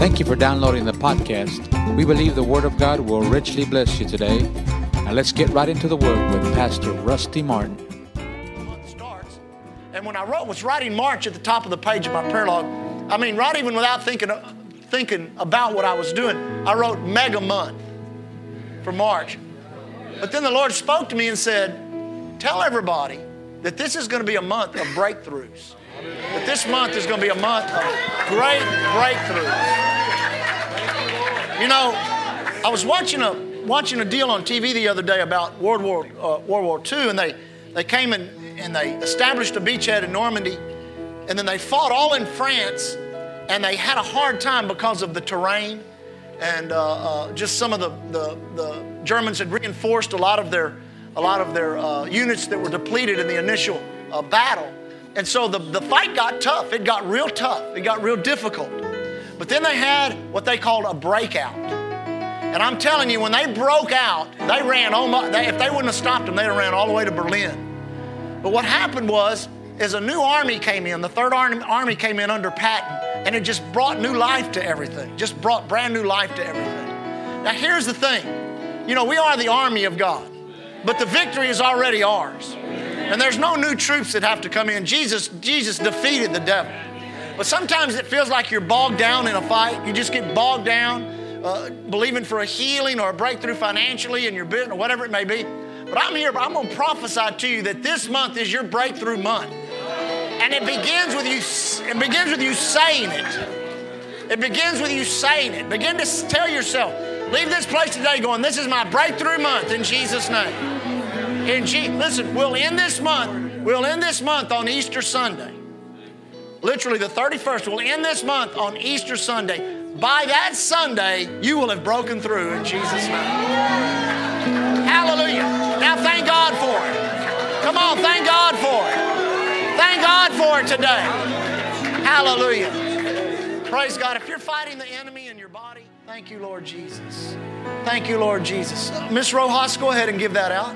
Thank you for downloading the podcast. We believe the Word of God will richly bless you today. Now let's get right into the Word with Pastor Rusty Martin. month starts. And when I wrote, was writing March at the top of the page of my prayer log, I mean, right even without thinking, uh, thinking about what I was doing, I wrote mega month for March. But then the Lord spoke to me and said, Tell everybody that this is going to be a month of breakthroughs. That this month is going to be a month of great breakthroughs. You know, I was watching a watching a deal on TV the other day about World War uh, World War II, and they they came in and they established a beachhead in Normandy, and then they fought all in France, and they had a hard time because of the terrain, and uh, uh, just some of the, the the Germans had reinforced a lot of their a lot of their uh, units that were depleted in the initial uh, battle, and so the the fight got tough. It got real tough. It got real difficult. But then they had what they called a breakout. And I'm telling you, when they broke out, they ran almost, they, if they wouldn't have stopped them, they'd have ran all the way to Berlin. But what happened was, is a new army came in, the third army came in under Patton, and it just brought new life to everything, just brought brand new life to everything. Now here's the thing. You know, we are the army of God, but the victory is already ours. And there's no new troops that have to come in. Jesus, Jesus defeated the devil. But sometimes it feels like you're bogged down in a fight. You just get bogged down, uh, believing for a healing or a breakthrough financially in your business or whatever it may be. But I'm here, but I'm going to prophesy to you that this month is your breakthrough month. And it begins with you, it begins with you saying it. It begins with you saying it. Begin to tell yourself, leave this place today going, this is my breakthrough month in Jesus' name. In Je- Listen, we'll end this month, we'll end this month on Easter Sunday literally the 31st, We'll end this month on Easter Sunday. By that Sunday, you will have broken through in Jesus' name. Hallelujah. Now thank God for it. Come on, thank God for it. Thank God for it today. Hallelujah. Praise God. If you're fighting the enemy in your body, thank you, Lord Jesus. Thank you, Lord Jesus. Miss Rojas, go ahead and give that out.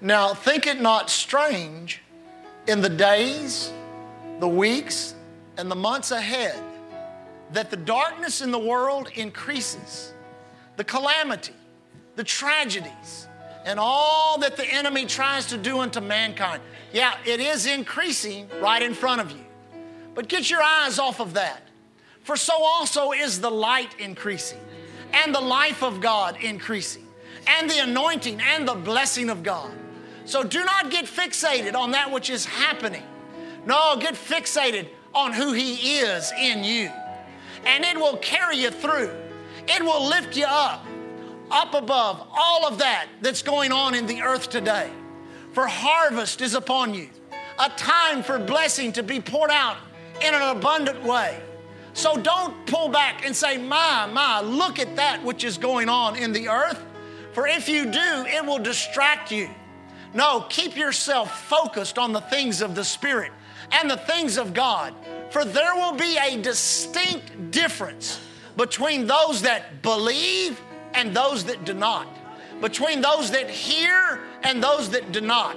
Now, think it not strange in the days, the weeks, and the months ahead that the darkness in the world increases, the calamity, the tragedies, and all that the enemy tries to do unto mankind. Yeah, it is increasing right in front of you. But get your eyes off of that. For so also is the light increasing, and the life of God increasing, and the anointing and the blessing of God. So do not get fixated on that which is happening. No, get fixated on who He is in you. And it will carry you through, it will lift you up, up above all of that that's going on in the earth today. For harvest is upon you, a time for blessing to be poured out in an abundant way. So don't pull back and say, My, my, look at that which is going on in the earth. For if you do, it will distract you. No, keep yourself focused on the things of the Spirit and the things of God. For there will be a distinct difference between those that believe and those that do not, between those that hear and those that do not,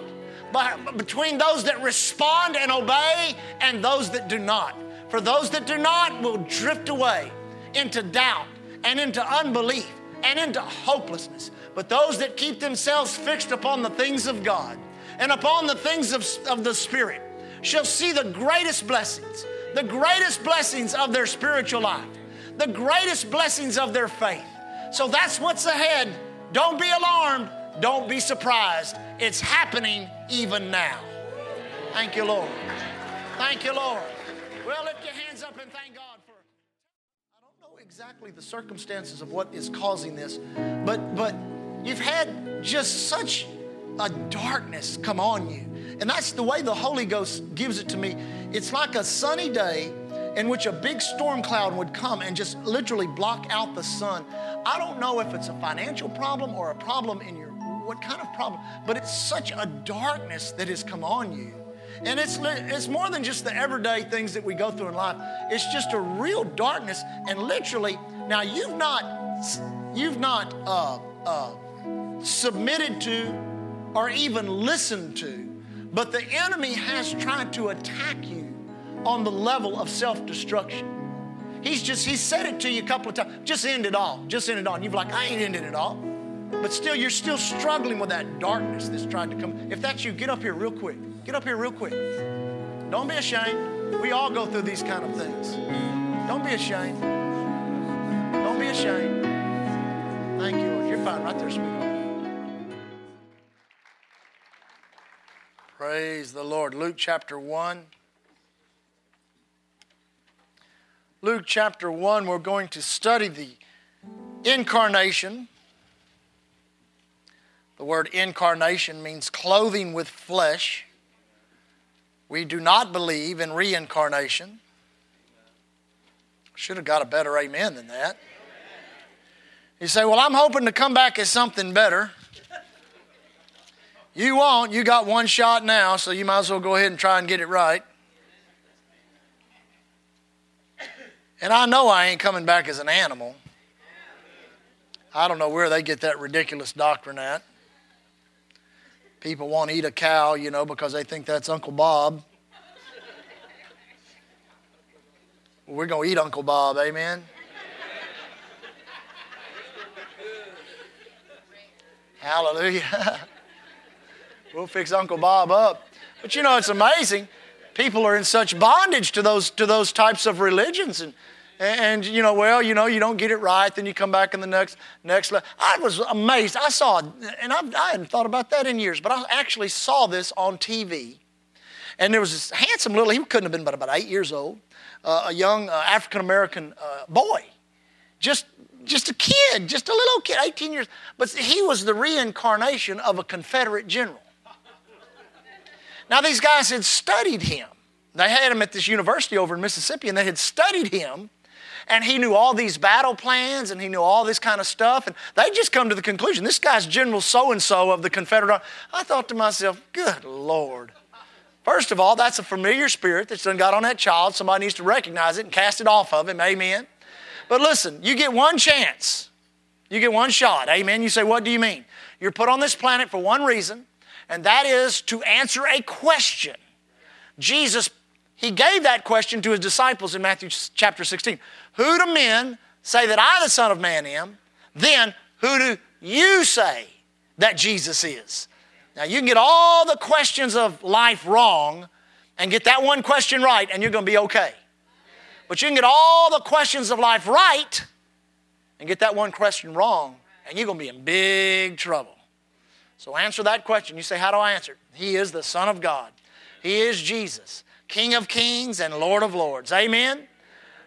between those that respond and obey and those that do not. For those that do not will drift away into doubt and into unbelief and into hopelessness. But those that keep themselves fixed upon the things of God and upon the things of, of the Spirit shall see the greatest blessings, the greatest blessings of their spiritual life, the greatest blessings of their faith. So that's what's ahead. Don't be alarmed. Don't be surprised. It's happening even now. Thank you, Lord. Thank you, Lord. Well, lift your hands up and thank God for. I don't know exactly the circumstances of what is causing this, but but you've had just such a darkness come on you. And that's the way the Holy Ghost gives it to me. It's like a sunny day in which a big storm cloud would come and just literally block out the sun. I don't know if it's a financial problem or a problem in your, what kind of problem, but it's such a darkness that has come on you. And it's, it's more than just the everyday things that we go through in life. It's just a real darkness. And literally, now you've not, you've not uh, uh, submitted to or even listened to. But the enemy has tried to attack you on the level of self destruction. He's just, he said it to you a couple of times. Just end it all. Just end it all. And you're like, I ain't ending it all. But still, you're still struggling with that darkness that's trying to come. If that's you, get up here real quick. Get up here real quick. Don't be ashamed. We all go through these kind of things. Don't be ashamed. Don't be ashamed. Thank you. You're fine right there, sweetheart. Praise the Lord. Luke chapter 1. Luke chapter 1, we're going to study the incarnation. The word incarnation means clothing with flesh. We do not believe in reincarnation. Should have got a better amen than that. You say, Well, I'm hoping to come back as something better. You won't. You got one shot now, so you might as well go ahead and try and get it right. And I know I ain't coming back as an animal. I don't know where they get that ridiculous doctrine at. People want to eat a cow, you know, because they think that's Uncle Bob. We're going to eat Uncle Bob, amen? Hallelujah. we'll fix Uncle Bob up. But you know, it's amazing. People are in such bondage to those, to those types of religions. And, and you know, well, you know, you don't get it right, then you come back in the next next. I was amazed. I saw, and I, I hadn't thought about that in years, but I actually saw this on TV. And there was this handsome little, he couldn't have been but about eight years old, uh, a young uh, African American uh, boy, just just a kid, just a little kid, 18 years. But he was the reincarnation of a Confederate general. Now, these guys had studied him. They had him at this university over in Mississippi, and they had studied him and he knew all these battle plans and he knew all this kind of stuff. And they just come to the conclusion this guy's General so and so of the Confederate Army. I thought to myself, good Lord. First of all, that's a familiar spirit that's done got on that child. Somebody needs to recognize it and cast it off of him. Amen. But listen, you get one chance. You get one shot. Amen. You say, what do you mean? You're put on this planet for one reason, and that is to answer a question. Jesus he gave that question to his disciples in Matthew chapter 16. Who do men say that I, the Son of Man, am? Then who do you say that Jesus is? Now, you can get all the questions of life wrong and get that one question right, and you're going to be okay. But you can get all the questions of life right and get that one question wrong, and you're going to be in big trouble. So answer that question. You say, How do I answer? He is the Son of God, He is Jesus. King of kings and Lord of lords. Amen?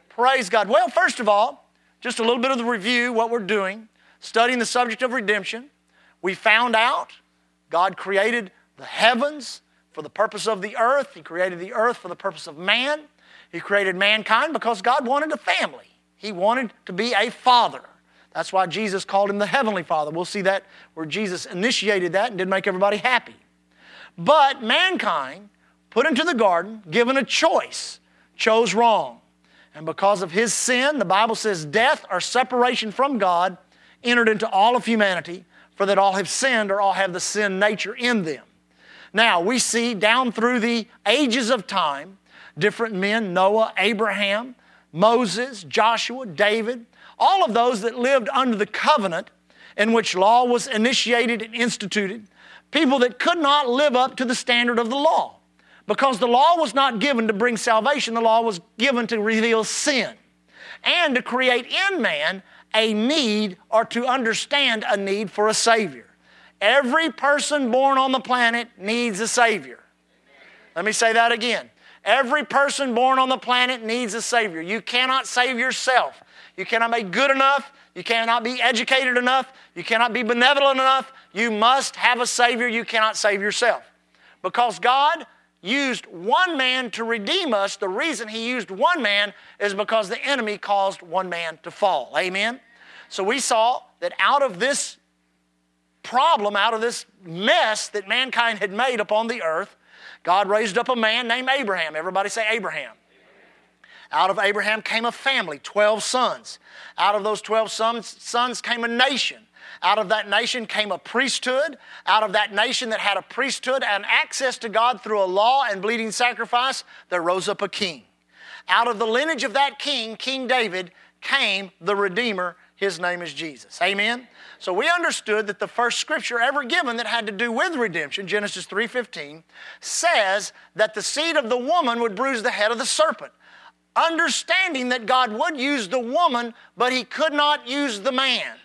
Praise God. Well, first of all, just a little bit of the review, what we're doing, studying the subject of redemption. We found out God created the heavens for the purpose of the earth, He created the earth for the purpose of man. He created mankind because God wanted a family, He wanted to be a father. That's why Jesus called him the Heavenly Father. We'll see that where Jesus initiated that and did make everybody happy. But mankind put into the garden, given a choice, chose wrong. And because of his sin, the Bible says death or separation from God entered into all of humanity, for that all have sinned or all have the sin nature in them. Now, we see down through the ages of time, different men Noah, Abraham, Moses, Joshua, David, all of those that lived under the covenant in which law was initiated and instituted, people that could not live up to the standard of the law. Because the law was not given to bring salvation, the law was given to reveal sin and to create in man a need or to understand a need for a Savior. Every person born on the planet needs a Savior. Let me say that again. Every person born on the planet needs a Savior. You cannot save yourself. You cannot be good enough. You cannot be educated enough. You cannot be benevolent enough. You must have a Savior. You cannot save yourself. Because God used one man to redeem us, the reason he used one man is because the enemy caused one man to fall. Amen? So we saw that out of this problem, out of this mess that mankind had made upon the earth, God raised up a man named Abraham. Everybody say Abraham. Out of Abraham came a family, 12 sons. Out of those 12 sons, sons came a nation. Out of that nation came a priesthood. Out of that nation that had a priesthood and access to God through a law and bleeding sacrifice, there rose up a king. Out of the lineage of that king, King David, came the Redeemer. His name is Jesus. Amen. So we understood that the first scripture ever given that had to do with redemption, Genesis 3:15, says that the seed of the woman would bruise the head of the serpent. Understanding that God would use the woman, but he could not use the man.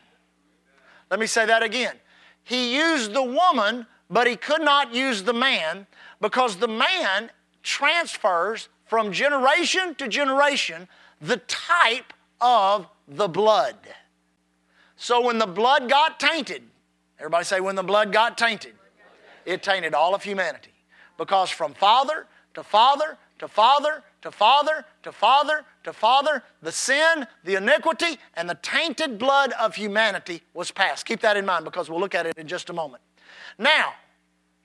Let me say that again. He used the woman, but he could not use the man because the man transfers from generation to generation the type of the blood. So when the blood got tainted, everybody say, when the blood got tainted, it tainted all of humanity. Because from father to father to father to father to father to father, the sin, the iniquity, and the tainted blood of humanity was passed. Keep that in mind because we'll look at it in just a moment. Now,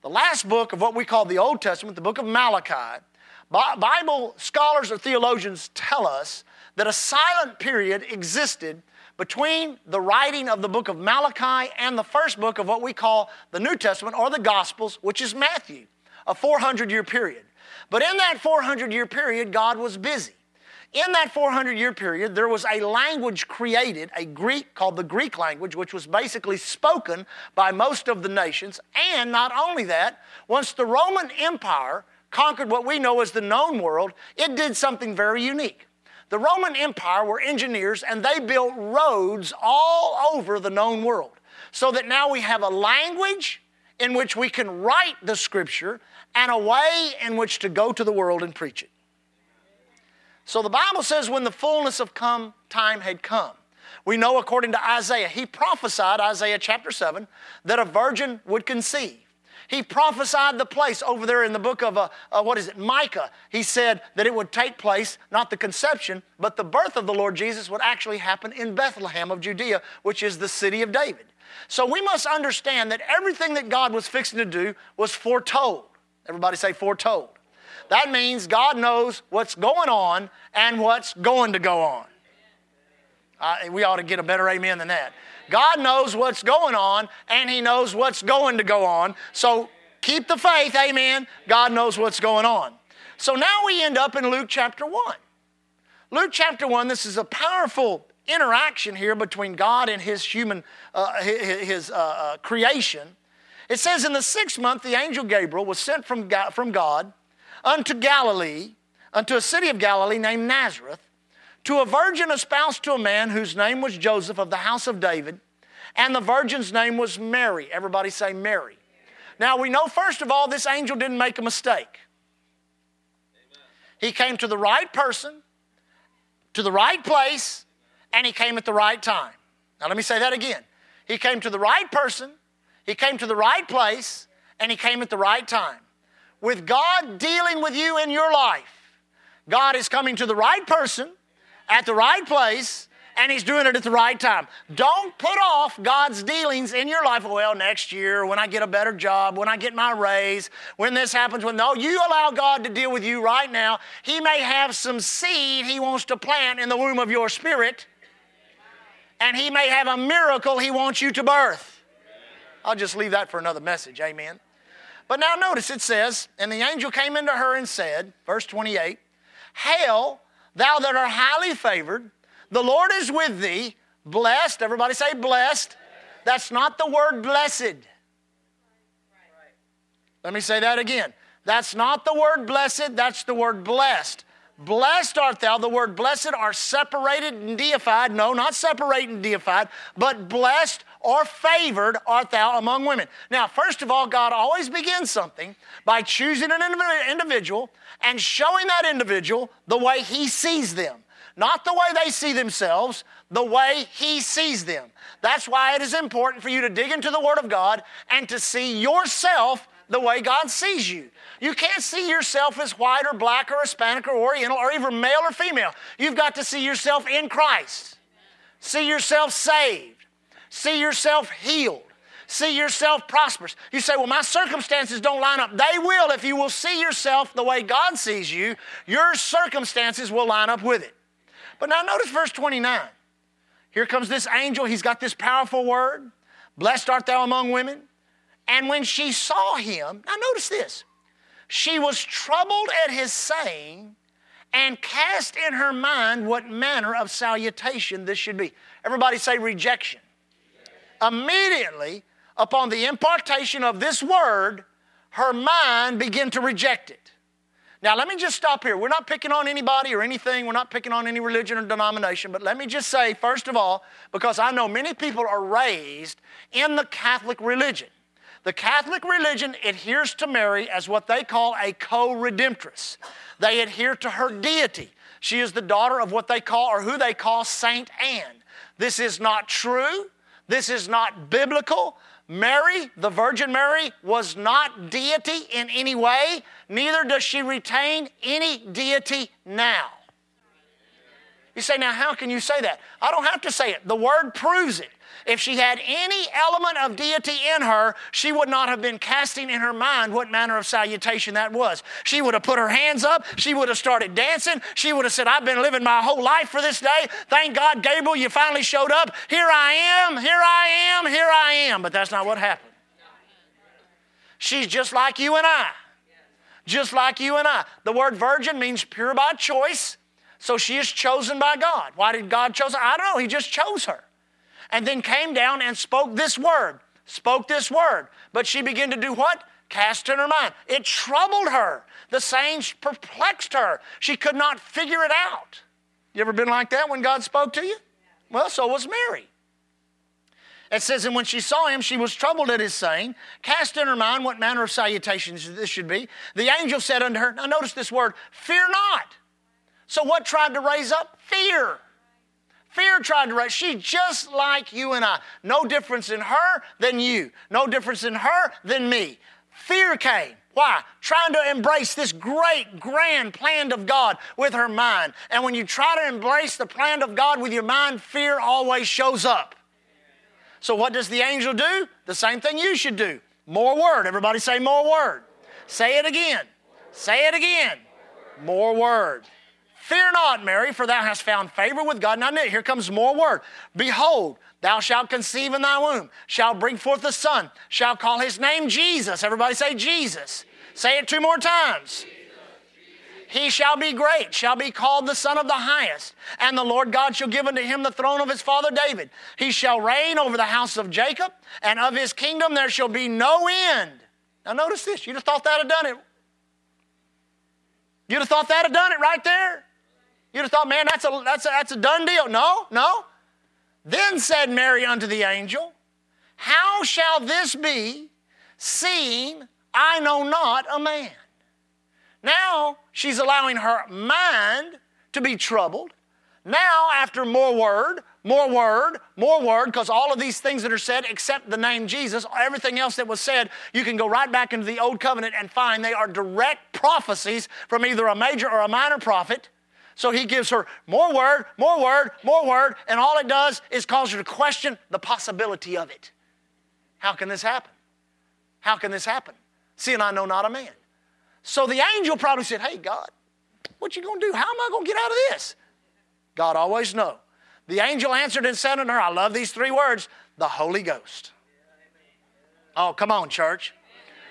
the last book of what we call the Old Testament, the book of Malachi, Bible scholars or theologians tell us that a silent period existed between the writing of the book of Malachi and the first book of what we call the New Testament or the Gospels, which is Matthew, a 400 year period. But in that 400 year period, God was busy. In that 400 year period, there was a language created, a Greek called the Greek language, which was basically spoken by most of the nations. And not only that, once the Roman Empire conquered what we know as the known world, it did something very unique. The Roman Empire were engineers and they built roads all over the known world. So that now we have a language in which we can write the scripture and a way in which to go to the world and preach it. So the Bible says when the fullness of come time had come. We know according to Isaiah, he prophesied, Isaiah chapter 7, that a virgin would conceive. He prophesied the place over there in the book of, uh, uh, what is it, Micah. He said that it would take place, not the conception, but the birth of the Lord Jesus would actually happen in Bethlehem of Judea, which is the city of David. So we must understand that everything that God was fixing to do was foretold. Everybody say foretold. That means God knows what's going on and what's going to go on. Uh, we ought to get a better amen than that. God knows what's going on and He knows what's going to go on. So keep the faith, amen. God knows what's going on. So now we end up in Luke chapter 1. Luke chapter 1, this is a powerful interaction here between God and His human, uh, His uh, uh, creation. It says, In the sixth month, the angel Gabriel was sent from God, from God unto Galilee, unto a city of Galilee named Nazareth to a virgin espoused to a man whose name was Joseph of the house of David, and the virgin's name was Mary. Everybody say Mary. Now we know, first of all, this angel didn't make a mistake. He came to the right person, to the right place, and he came at the right time. Now let me say that again. He came to the right person, he came to the right place, and he came at the right time. With God dealing with you in your life, God is coming to the right person at the right place and he's doing it at the right time. Don't put off God's dealings in your life. Well, next year, when I get a better job, when I get my raise, when this happens, when no, you allow God to deal with you right now. He may have some seed he wants to plant in the womb of your spirit, and he may have a miracle he wants you to birth. I'll just leave that for another message. Amen. But now notice it says, and the angel came into her and said, verse 28, Hail, Thou that art highly favored, the Lord is with thee. Blessed, everybody say blessed. That's not the word blessed. Let me say that again. That's not the word blessed, that's the word blessed. Blessed art thou. The word blessed are separated and deified. No, not separated and deified, but blessed or favored art thou among women. Now, first of all, God always begins something by choosing an individual and showing that individual the way He sees them. Not the way they see themselves, the way He sees them. That's why it is important for you to dig into the Word of God and to see yourself the way God sees you. You can't see yourself as white or black or Hispanic or Oriental or even male or female. You've got to see yourself in Christ. See yourself saved. See yourself healed see yourself prosperous. You say, Well, my circumstances don't line up. They will if you will see yourself the way God sees you, your circumstances will line up with it. But now notice verse 29. Here comes this angel. He's got this powerful word. Blessed art thou among women. And when she saw him, now notice this, she was troubled at his saying and cast in her mind what manner of salutation this should be. Everybody say rejection. Immediately, upon the impartation of this word, her mind began to reject it. Now, let me just stop here. We're not picking on anybody or anything. We're not picking on any religion or denomination. But let me just say, first of all, because I know many people are raised in the Catholic religion. The Catholic religion adheres to Mary as what they call a co redemptress. They adhere to her deity. She is the daughter of what they call, or who they call, Saint Anne. This is not true. This is not biblical. Mary, the Virgin Mary, was not deity in any way, neither does she retain any deity now. You say, now how can you say that? I don't have to say it. The Word proves it. If she had any element of deity in her, she would not have been casting in her mind what manner of salutation that was. She would have put her hands up. She would have started dancing. She would have said, I've been living my whole life for this day. Thank God, Gabriel, you finally showed up. Here I am, here I am, here I am. But that's not what happened. She's just like you and I. Just like you and I. The word virgin means pure by choice. So she is chosen by God. Why did God choose her? I don't know. He just chose her and then came down and spoke this word, spoke this word. But she began to do what? Cast in her mind. It troubled her. The sayings perplexed her. She could not figure it out. You ever been like that when God spoke to you? Well, so was Mary. It says, And when she saw him, she was troubled at his saying, cast in her mind what manner of salutations this should be. The angel said unto her, Now notice this word, fear not. So what tried to raise up? Fear. Fear tried to rise. She's just like you and I. No difference in her than you. No difference in her than me. Fear came. Why? Trying to embrace this great, grand plan of God with her mind. And when you try to embrace the plan of God with your mind, fear always shows up. So, what does the angel do? The same thing you should do. More word. Everybody say more word. Say it again. Say it again. More word. Fear not, Mary, for thou hast found favor with God. Now, here comes more word. Behold, thou shalt conceive in thy womb, shalt bring forth a son, shalt call his name Jesus. Everybody say Jesus. Say it two more times. He shall be great, shall be called the Son of the Highest. And the Lord God shall give unto him the throne of his father David. He shall reign over the house of Jacob, and of his kingdom there shall be no end. Now, notice this. You'd have thought that had done it. You'd have thought that had done it right there. You'd have thought, man, that's a, that's a, that's a done deal. No, no. Then said Mary unto the angel, How shall this be, seeing I know not a man? Now she's allowing her mind to be troubled. Now, after more word, more word, more word, because all of these things that are said, except the name Jesus, everything else that was said, you can go right back into the Old Covenant and find they are direct prophecies from either a major or a minor prophet. So he gives her more word, more word, more word, and all it does is cause her to question the possibility of it. How can this happen? How can this happen? Seeing I know not a man. So the angel probably said, Hey, God, what you gonna do? How am I gonna get out of this? God always know. The angel answered and said unto her, I love these three words, the Holy Ghost. Oh, come on, church.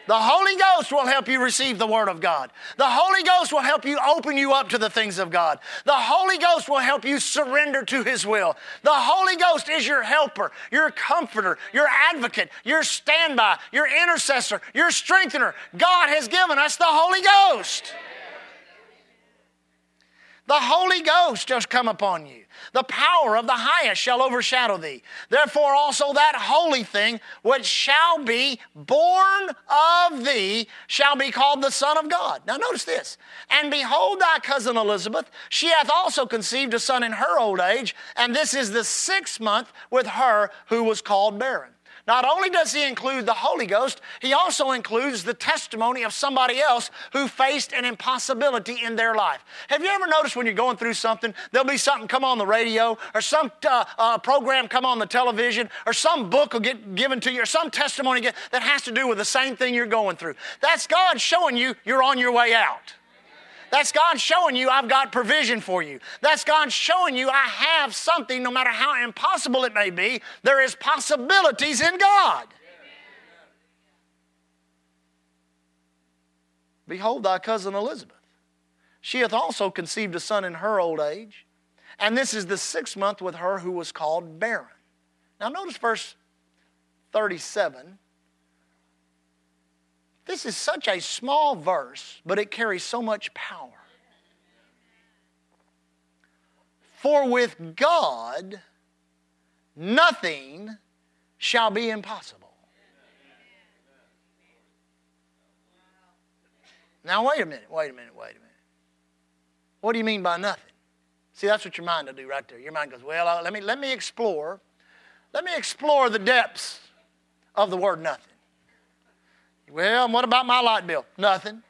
The Holy Ghost will help you receive the Word of God. The Holy Ghost will help you open you up to the things of God. The Holy Ghost will help you surrender to His will. The Holy Ghost is your helper, your comforter, your advocate, your standby, your intercessor, your strengthener. God has given us the Holy Ghost. The Holy Ghost has come upon you. The power of the highest shall overshadow thee. Therefore, also that holy thing which shall be born of thee shall be called the Son of God. Now, notice this. And behold, thy cousin Elizabeth, she hath also conceived a son in her old age, and this is the sixth month with her who was called barren. Not only does he include the Holy Ghost, he also includes the testimony of somebody else who faced an impossibility in their life. Have you ever noticed when you're going through something, there'll be something come on the radio, or some uh, uh, program come on the television, or some book will get given to you, or some testimony get, that has to do with the same thing you're going through? That's God showing you you're on your way out. That's God showing you I've got provision for you. That's God showing you I have something, no matter how impossible it may be, there is possibilities in God. Behold thy cousin Elizabeth. She hath also conceived a son in her old age, and this is the sixth month with her who was called barren. Now, notice verse 37. This is such a small verse, but it carries so much power. For with God, nothing shall be impossible. Now, wait a minute, wait a minute, wait a minute. What do you mean by nothing? See, that's what your mind will do right there. Your mind goes, well, uh, let, me, let me explore. Let me explore the depths of the word nothing. Well, what about my light bill? Nothing.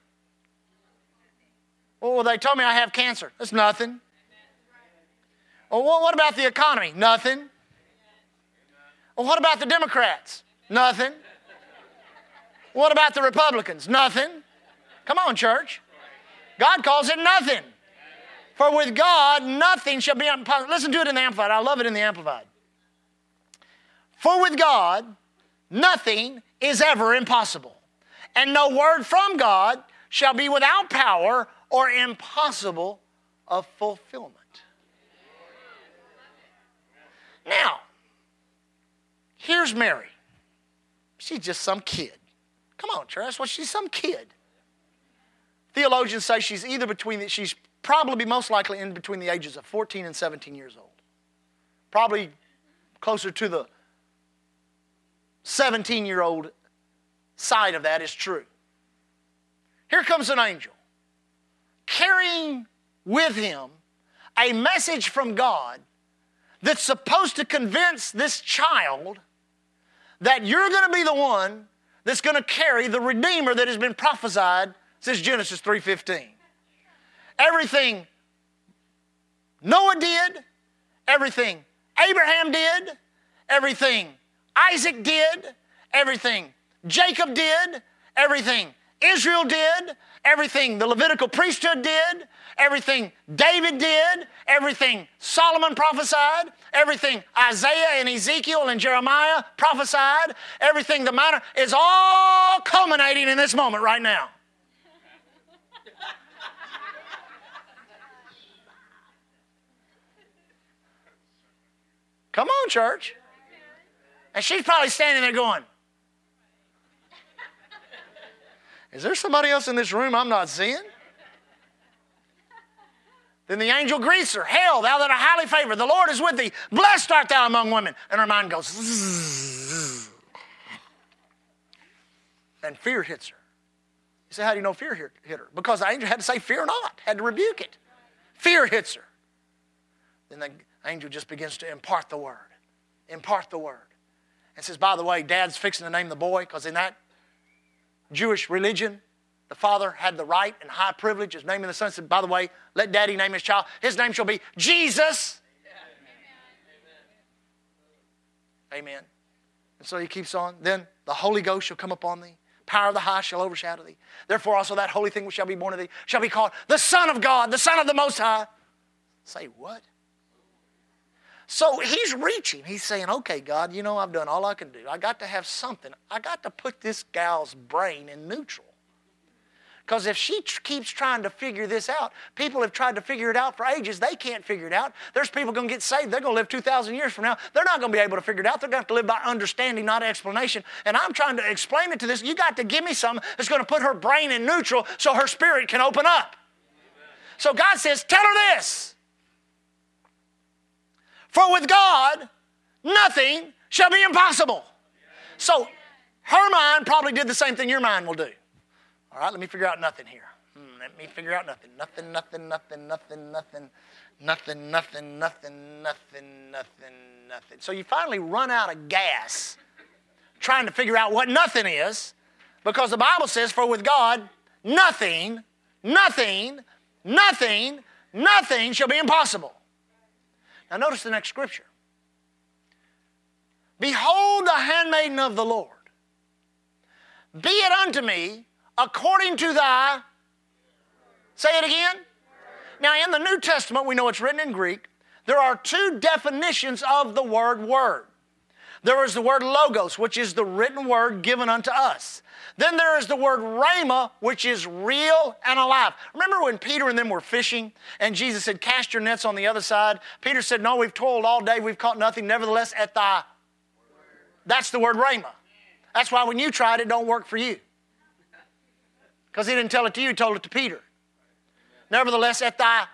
Well, they told me I have cancer. That's nothing. Oh, well, what about the economy? Nothing. Well, what about the Democrats? Nothing. What about the Republicans? Nothing. Come on, church. God calls it nothing. For with God, nothing shall be impossible. Listen to it in the Amplified. I love it in the Amplified. For with God, nothing is ever impossible. And no word from God shall be without power or impossible of fulfillment. Now, here's Mary. She's just some kid. Come on, church. What she's some kid. Theologians say she's either between, the, she's probably most likely in between the ages of 14 and 17 years old. Probably closer to the 17 year old side of that is true. Here comes an angel carrying with him a message from God that's supposed to convince this child that you're going to be the one that's going to carry the redeemer that has been prophesied since Genesis 3:15. Everything Noah did, everything Abraham did, everything Isaac did, everything Jacob did, everything Israel did, everything the Levitical priesthood did, everything David did, everything Solomon prophesied, everything Isaiah and Ezekiel and Jeremiah prophesied, everything the minor is all culminating in this moment right now. Come on, church. And she's probably standing there going, Is there somebody else in this room I'm not seeing? Then the angel greets her, Hail, thou that art highly favored, the Lord is with thee. Blessed art thou among women. And her mind goes, and fear hits her. You say, How do you know fear hit her? Because the angel had to say, Fear not, had to rebuke it. Fear hits her. Then the angel just begins to impart the word impart the word. And says, by the way, dad's fixing to name the boy because in that Jewish religion, the father had the right and high privilege of naming the son. Said, by the way, let daddy name his child. His name shall be Jesus. Amen. Amen. And so he keeps on. Then the Holy Ghost shall come upon thee. Power of the high shall overshadow thee. Therefore, also that holy thing which shall be born of thee shall be called the Son of God, the Son of the Most High. Say what? So he's reaching. He's saying, okay, God, you know, I've done all I can do. I got to have something. I got to put this gal's brain in neutral. Because if she tr- keeps trying to figure this out, people have tried to figure it out for ages. They can't figure it out. There's people going to get saved. They're going to live 2,000 years from now. They're not going to be able to figure it out. They're going to have to live by understanding, not explanation. And I'm trying to explain it to this. You got to give me something that's going to put her brain in neutral so her spirit can open up. So God says, tell her this. For with God, nothing shall be impossible. So her mind probably did the same thing your mind will do. All right, let me figure out nothing here. Hmm, let me figure out nothing. Nothing, nothing, nothing, nothing, nothing, nothing, nothing, nothing, nothing, nothing, nothing. So you finally run out of gas trying to figure out what nothing is because the Bible says, For with God, nothing, nothing, nothing, nothing shall be impossible. Now, notice the next scripture Behold, the handmaiden of the Lord. Be it unto me according to thy Say it again. Now, in the New Testament, we know it's written in Greek. There are two definitions of the word word. There is the word logos, which is the written word given unto us. Then there is the word rhema, which is real and alive. Remember when Peter and them were fishing and Jesus said, Cast your nets on the other side? Peter said, No, we've toiled all day, we've caught nothing. Nevertheless, at thy. That's the word rhema. That's why when you tried it, don't work for you. Because he didn't tell it to you, he told it to Peter. Nevertheless, at thy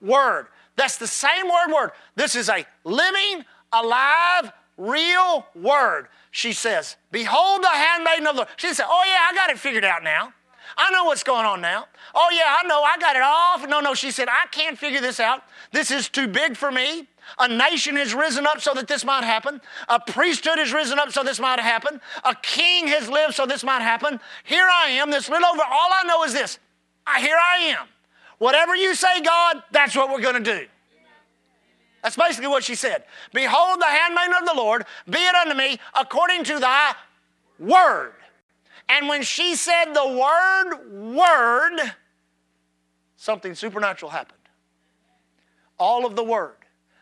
word. That's the same word, word. This is a living, alive, real word. She says, Behold the handmaiden of the Lord. She said, Oh, yeah, I got it figured out now. I know what's going on now. Oh, yeah, I know. I got it all. No, no, she said, I can't figure this out. This is too big for me. A nation has risen up so that this might happen. A priesthood has risen up so this might happen. A king has lived so this might happen. Here I am, this little over. All I know is this. I, here I am. Whatever you say, God, that's what we're going to do. That's basically what she said. Behold, the handmaiden of the Lord, be it unto me according to thy word. And when she said the word, word, something supernatural happened. All of the word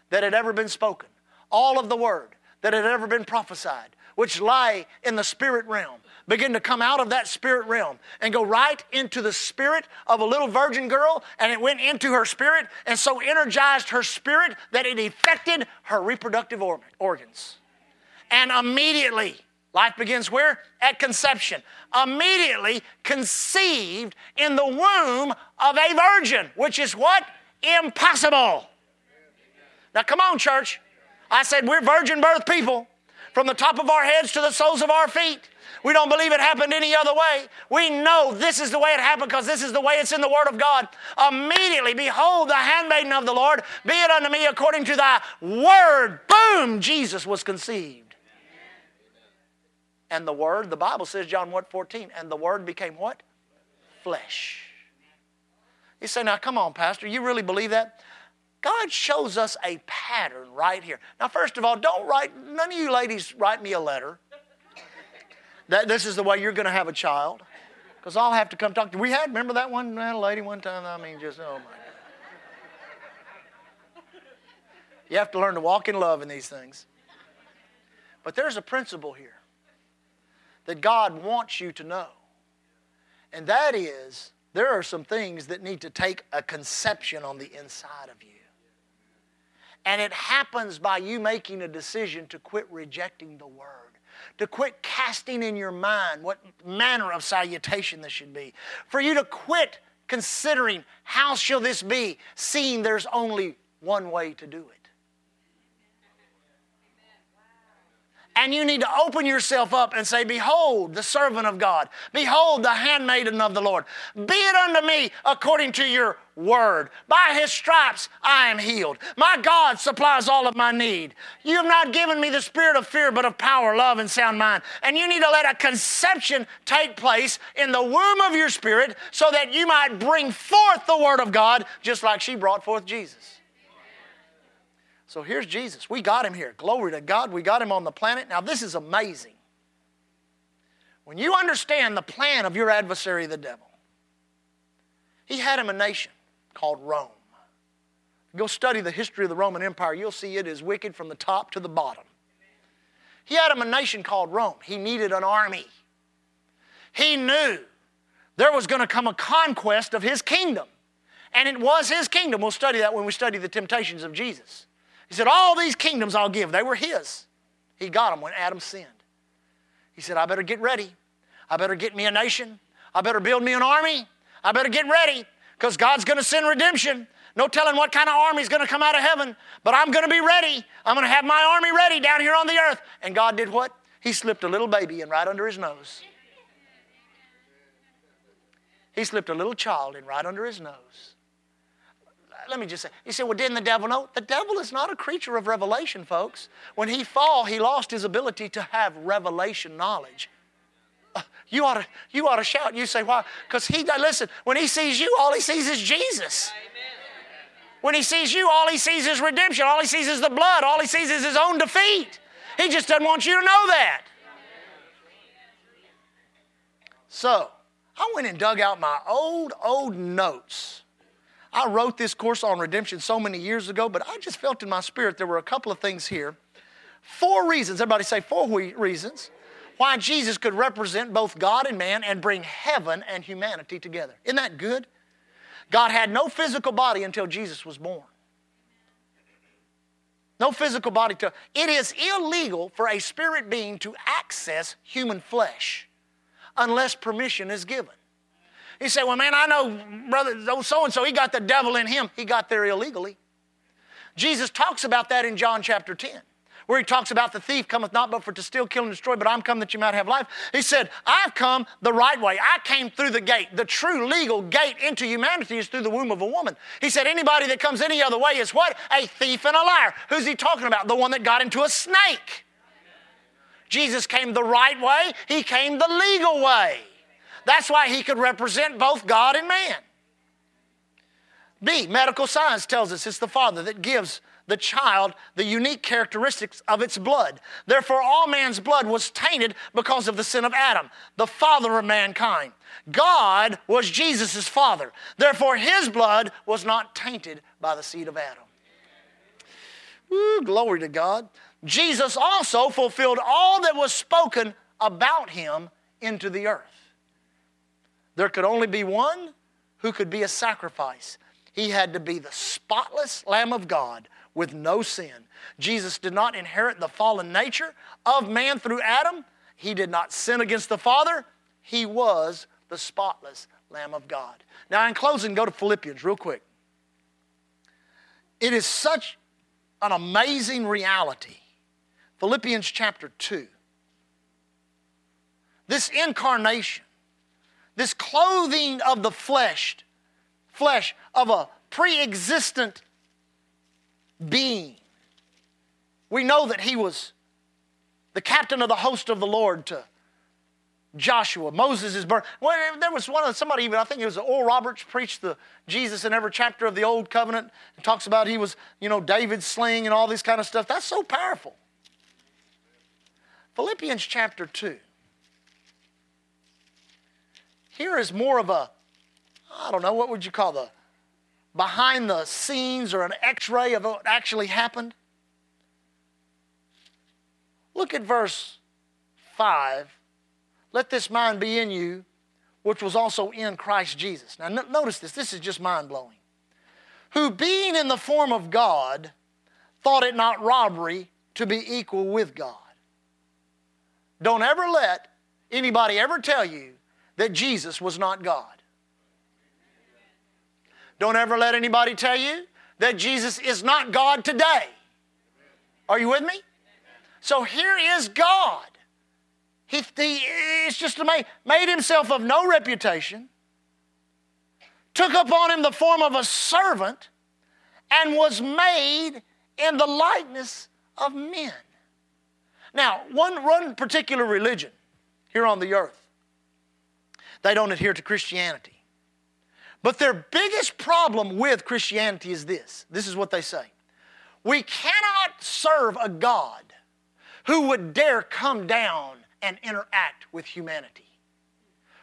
that had ever been spoken, all of the word that had ever been prophesied, which lie in the spirit realm, begin to come out of that spirit realm and go right into the spirit of a little virgin girl, and it went into her spirit and so energized her spirit that it affected her reproductive or- organs. And immediately, life begins where? At conception. Immediately conceived in the womb of a virgin, which is what? Impossible. Now, come on, church. I said we're virgin birth people from the top of our heads to the soles of our feet. We don't believe it happened any other way. We know this is the way it happened because this is the way it's in the Word of God. Immediately, behold, the handmaiden of the Lord, be it unto me according to thy word. Boom, Jesus was conceived. And the Word, the Bible says, John 1 14, and the Word became what? Flesh. You say, now come on, Pastor, you really believe that? God shows us a pattern right here. Now, first of all, don't write, none of you ladies write me a letter that this is the way you're going to have a child. Because I'll have to come talk to you. We had, remember that one that lady one time? I mean, just, oh my God. You have to learn to walk in love in these things. But there's a principle here that God wants you to know. And that is, there are some things that need to take a conception on the inside of you. And it happens by you making a decision to quit rejecting the Word to quit casting in your mind what manner of salutation this should be, for you to quit considering how shall this be, seeing there's only one way to do it. And you need to open yourself up and say, Behold, the servant of God. Behold, the handmaiden of the Lord. Be it unto me according to your word. By his stripes I am healed. My God supplies all of my need. You have not given me the spirit of fear, but of power, love, and sound mind. And you need to let a conception take place in the womb of your spirit so that you might bring forth the word of God just like she brought forth Jesus. So here's Jesus. We got him here. Glory to God. We got him on the planet. Now, this is amazing. When you understand the plan of your adversary, the devil, he had him a nation called Rome. Go study the history of the Roman Empire, you'll see it is wicked from the top to the bottom. He had him a nation called Rome. He needed an army. He knew there was going to come a conquest of his kingdom. And it was his kingdom. We'll study that when we study the temptations of Jesus. He said, All these kingdoms I'll give. They were his. He got them when Adam sinned. He said, I better get ready. I better get me a nation. I better build me an army. I better get ready because God's going to send redemption. No telling what kind of army is going to come out of heaven, but I'm going to be ready. I'm going to have my army ready down here on the earth. And God did what? He slipped a little baby in right under his nose. He slipped a little child in right under his nose let me just say, you say, well, didn't the devil know? The devil is not a creature of revelation, folks. When he fall, he lost his ability to have revelation knowledge. Uh, you ought to, you ought to shout. You say, why? Because he, listen, when he sees you, all he sees is Jesus. When he sees you, all he sees is redemption. All he sees is the blood. All he sees is his own defeat. He just doesn't want you to know that. So, I went and dug out my old, old notes. I wrote this course on redemption so many years ago, but I just felt in my spirit there were a couple of things here. Four reasons, everybody say four reasons, why Jesus could represent both God and man and bring heaven and humanity together. Isn't that good? God had no physical body until Jesus was born. No physical body to. It is illegal for a spirit being to access human flesh unless permission is given. He said, Well, man, I know brother so and so, he got the devil in him. He got there illegally. Jesus talks about that in John chapter 10 where he talks about the thief cometh not but for to steal, kill, and destroy, but I'm come that you might have life. He said, I've come the right way. I came through the gate. The true legal gate into humanity is through the womb of a woman. He said, anybody that comes any other way is what? A thief and a liar. Who's he talking about? The one that got into a snake. Jesus came the right way, he came the legal way. That's why he could represent both God and man. B, medical science tells us it's the Father that gives the child the unique characteristics of its blood. Therefore, all man's blood was tainted because of the sin of Adam, the father of mankind. God was Jesus' father. Therefore, his blood was not tainted by the seed of Adam. Glory to God. Jesus also fulfilled all that was spoken about him into the earth. There could only be one who could be a sacrifice. He had to be the spotless Lamb of God with no sin. Jesus did not inherit the fallen nature of man through Adam. He did not sin against the Father. He was the spotless Lamb of God. Now, in closing, go to Philippians real quick. It is such an amazing reality. Philippians chapter 2. This incarnation, this clothing of the flesh, flesh of a pre existent being. We know that he was the captain of the host of the Lord to Joshua. Moses is birth. Well, there was one of somebody even I think it was Oral Roberts preached the Jesus in every chapter of the Old Covenant. and talks about he was you know David's sling and all this kind of stuff. That's so powerful. Philippians chapter two. Here is more of a I don't know what would you call the behind the scenes or an x ray of what actually happened? Look at verse 5. Let this mind be in you, which was also in Christ Jesus. Now, notice this, this is just mind blowing. Who, being in the form of God, thought it not robbery to be equal with God. Don't ever let anybody ever tell you that Jesus was not God. Don't ever let anybody tell you that Jesus is not God today. Are you with me? So here is God. He, he it's just made, made himself of no reputation, took upon him the form of a servant, and was made in the likeness of men. Now, one, one particular religion here on the earth, they don't adhere to Christianity. But their biggest problem with Christianity is this this is what they say We cannot serve a God who would dare come down and interact with humanity.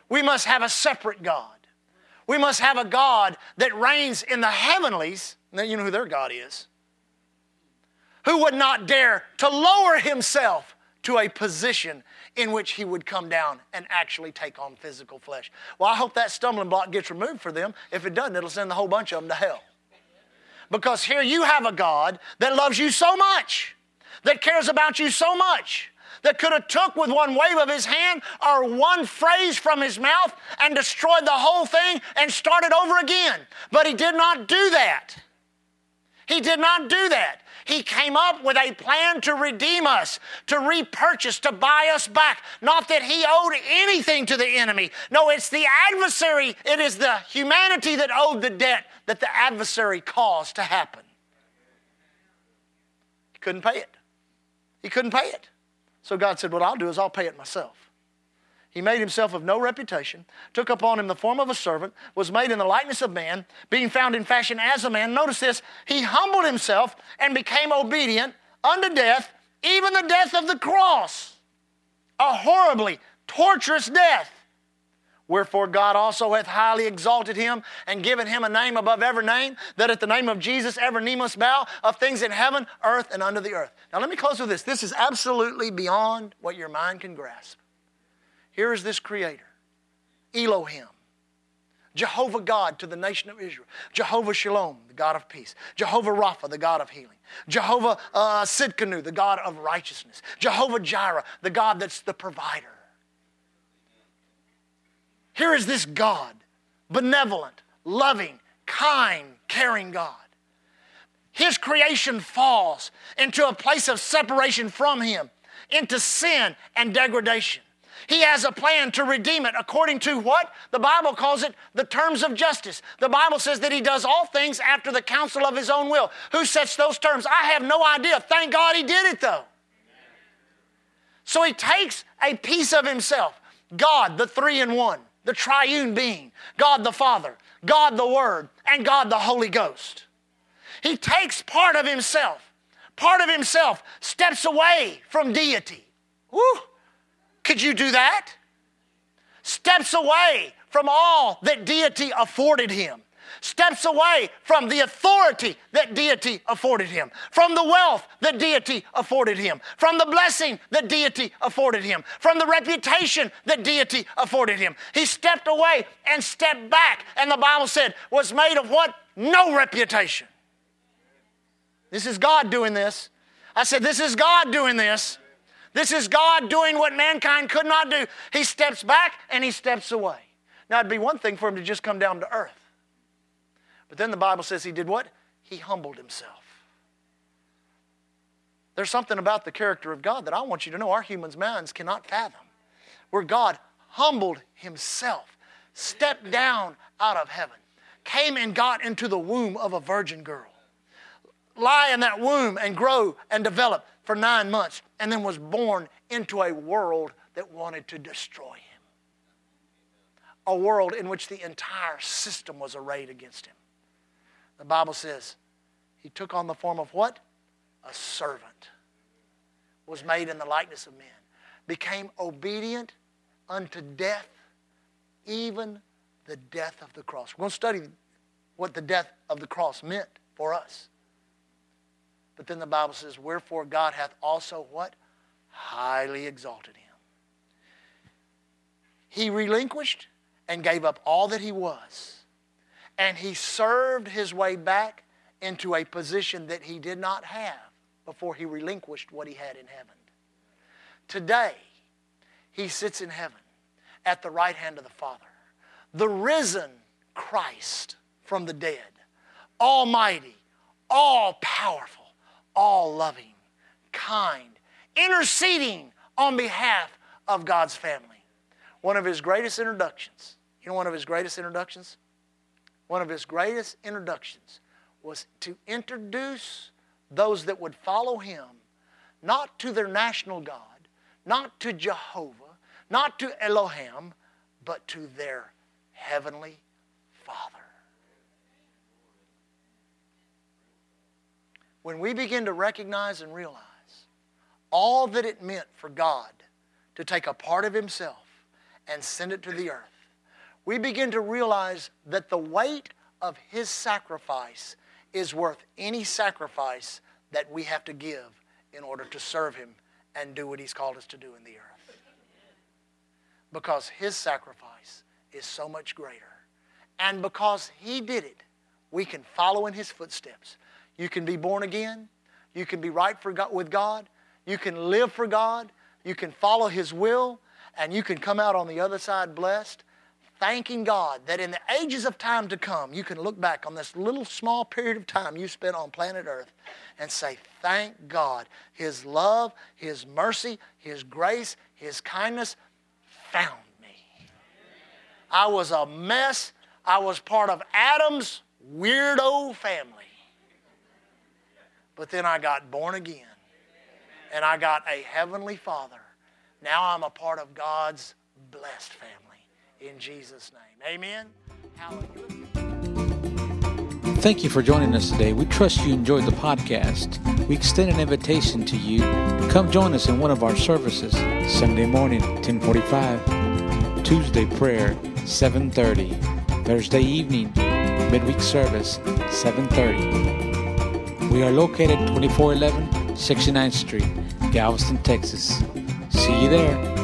We must have a separate God. We must have a God that reigns in the heavenlies. Now, you know who their God is. Who would not dare to lower himself to a position in which he would come down and actually take on physical flesh. Well, I hope that stumbling block gets removed for them. If it doesn't, it'll send the whole bunch of them to hell. Because here you have a God that loves you so much, that cares about you so much, that could have took with one wave of his hand or one phrase from his mouth and destroyed the whole thing and started over again. But he did not do that. He did not do that. He came up with a plan to redeem us, to repurchase, to buy us back. Not that He owed anything to the enemy. No, it's the adversary, it is the humanity that owed the debt that the adversary caused to happen. He couldn't pay it. He couldn't pay it. So God said, What I'll do is I'll pay it myself. He made himself of no reputation, took upon him the form of a servant, was made in the likeness of man, being found in fashion as a man. Notice this, he humbled himself and became obedient unto death, even the death of the cross. A horribly torturous death. Wherefore God also hath highly exalted him and given him a name above every name, that at the name of Jesus every knee must bow of things in heaven, earth, and under the earth. Now let me close with this. This is absolutely beyond what your mind can grasp. Here is this creator, Elohim. Jehovah God to the nation of Israel. Jehovah Shalom, the God of peace. Jehovah Rapha, the God of healing. Jehovah uh, Sidkenu, the God of righteousness. Jehovah Jireh, the God that's the provider. Here is this God, benevolent, loving, kind, caring God. His creation falls into a place of separation from Him, into sin and degradation. He has a plan to redeem it according to what? The Bible calls it the terms of justice. The Bible says that He does all things after the counsel of His own will. Who sets those terms? I have no idea. Thank God He did it though. So He takes a piece of Himself, God, the three in one the triune being, God the Father, God the Word, and God the Holy Ghost. He takes part of himself, part of himself steps away from deity. Woo! Could you do that? Steps away from all that deity afforded him steps away from the authority that deity afforded him, from the wealth that deity afforded him, from the blessing that deity afforded him, from the reputation that deity afforded him. He stepped away and stepped back, and the Bible said, was made of what? No reputation. This is God doing this. I said, This is God doing this. This is God doing what mankind could not do. He steps back and he steps away. Now, it'd be one thing for him to just come down to earth. But then the Bible says he did what? He humbled himself. There's something about the character of God that I want you to know our human minds cannot fathom. Where God humbled himself, stepped down out of heaven, came and got into the womb of a virgin girl, lie in that womb and grow and develop for nine months, and then was born into a world that wanted to destroy him. A world in which the entire system was arrayed against him. The Bible says he took on the form of what? A servant. Was made in the likeness of men. Became obedient unto death, even the death of the cross. We're going to study what the death of the cross meant for us. But then the Bible says, Wherefore God hath also what? Highly exalted him. He relinquished and gave up all that he was and he served his way back into a position that he did not have before he relinquished what he had in heaven. Today, he sits in heaven at the right hand of the Father, the risen Christ from the dead, almighty, all powerful, all loving, kind, interceding on behalf of God's family. One of his greatest introductions, you know, one of his greatest introductions? one of his greatest introductions was to introduce those that would follow him not to their national God, not to Jehovah, not to Elohim, but to their heavenly Father. When we begin to recognize and realize all that it meant for God to take a part of Himself and send it to the earth, we begin to realize that the weight of His sacrifice is worth any sacrifice that we have to give in order to serve Him and do what He's called us to do in the earth. Because His sacrifice is so much greater. And because He did it, we can follow in His footsteps. You can be born again. You can be right for God, with God. You can live for God. You can follow His will. And you can come out on the other side blessed thanking God that in the ages of time to come, you can look back on this little small period of time you spent on planet Earth and say, Thank God. His love, His mercy, His grace, His kindness found me. I was a mess. I was part of Adam's weirdo family. But then I got born again and I got a heavenly Father. Now I'm a part of God's blessed family in Jesus' name. Amen. Hallelujah. Thank you for joining us today. We trust you enjoyed the podcast. We extend an invitation to you to come join us in one of our services Sunday morning, 1045, Tuesday prayer, 7:30. Thursday evening, midweek service, 7:30. We are located 2411 69th Street, Galveston, Texas. See you there.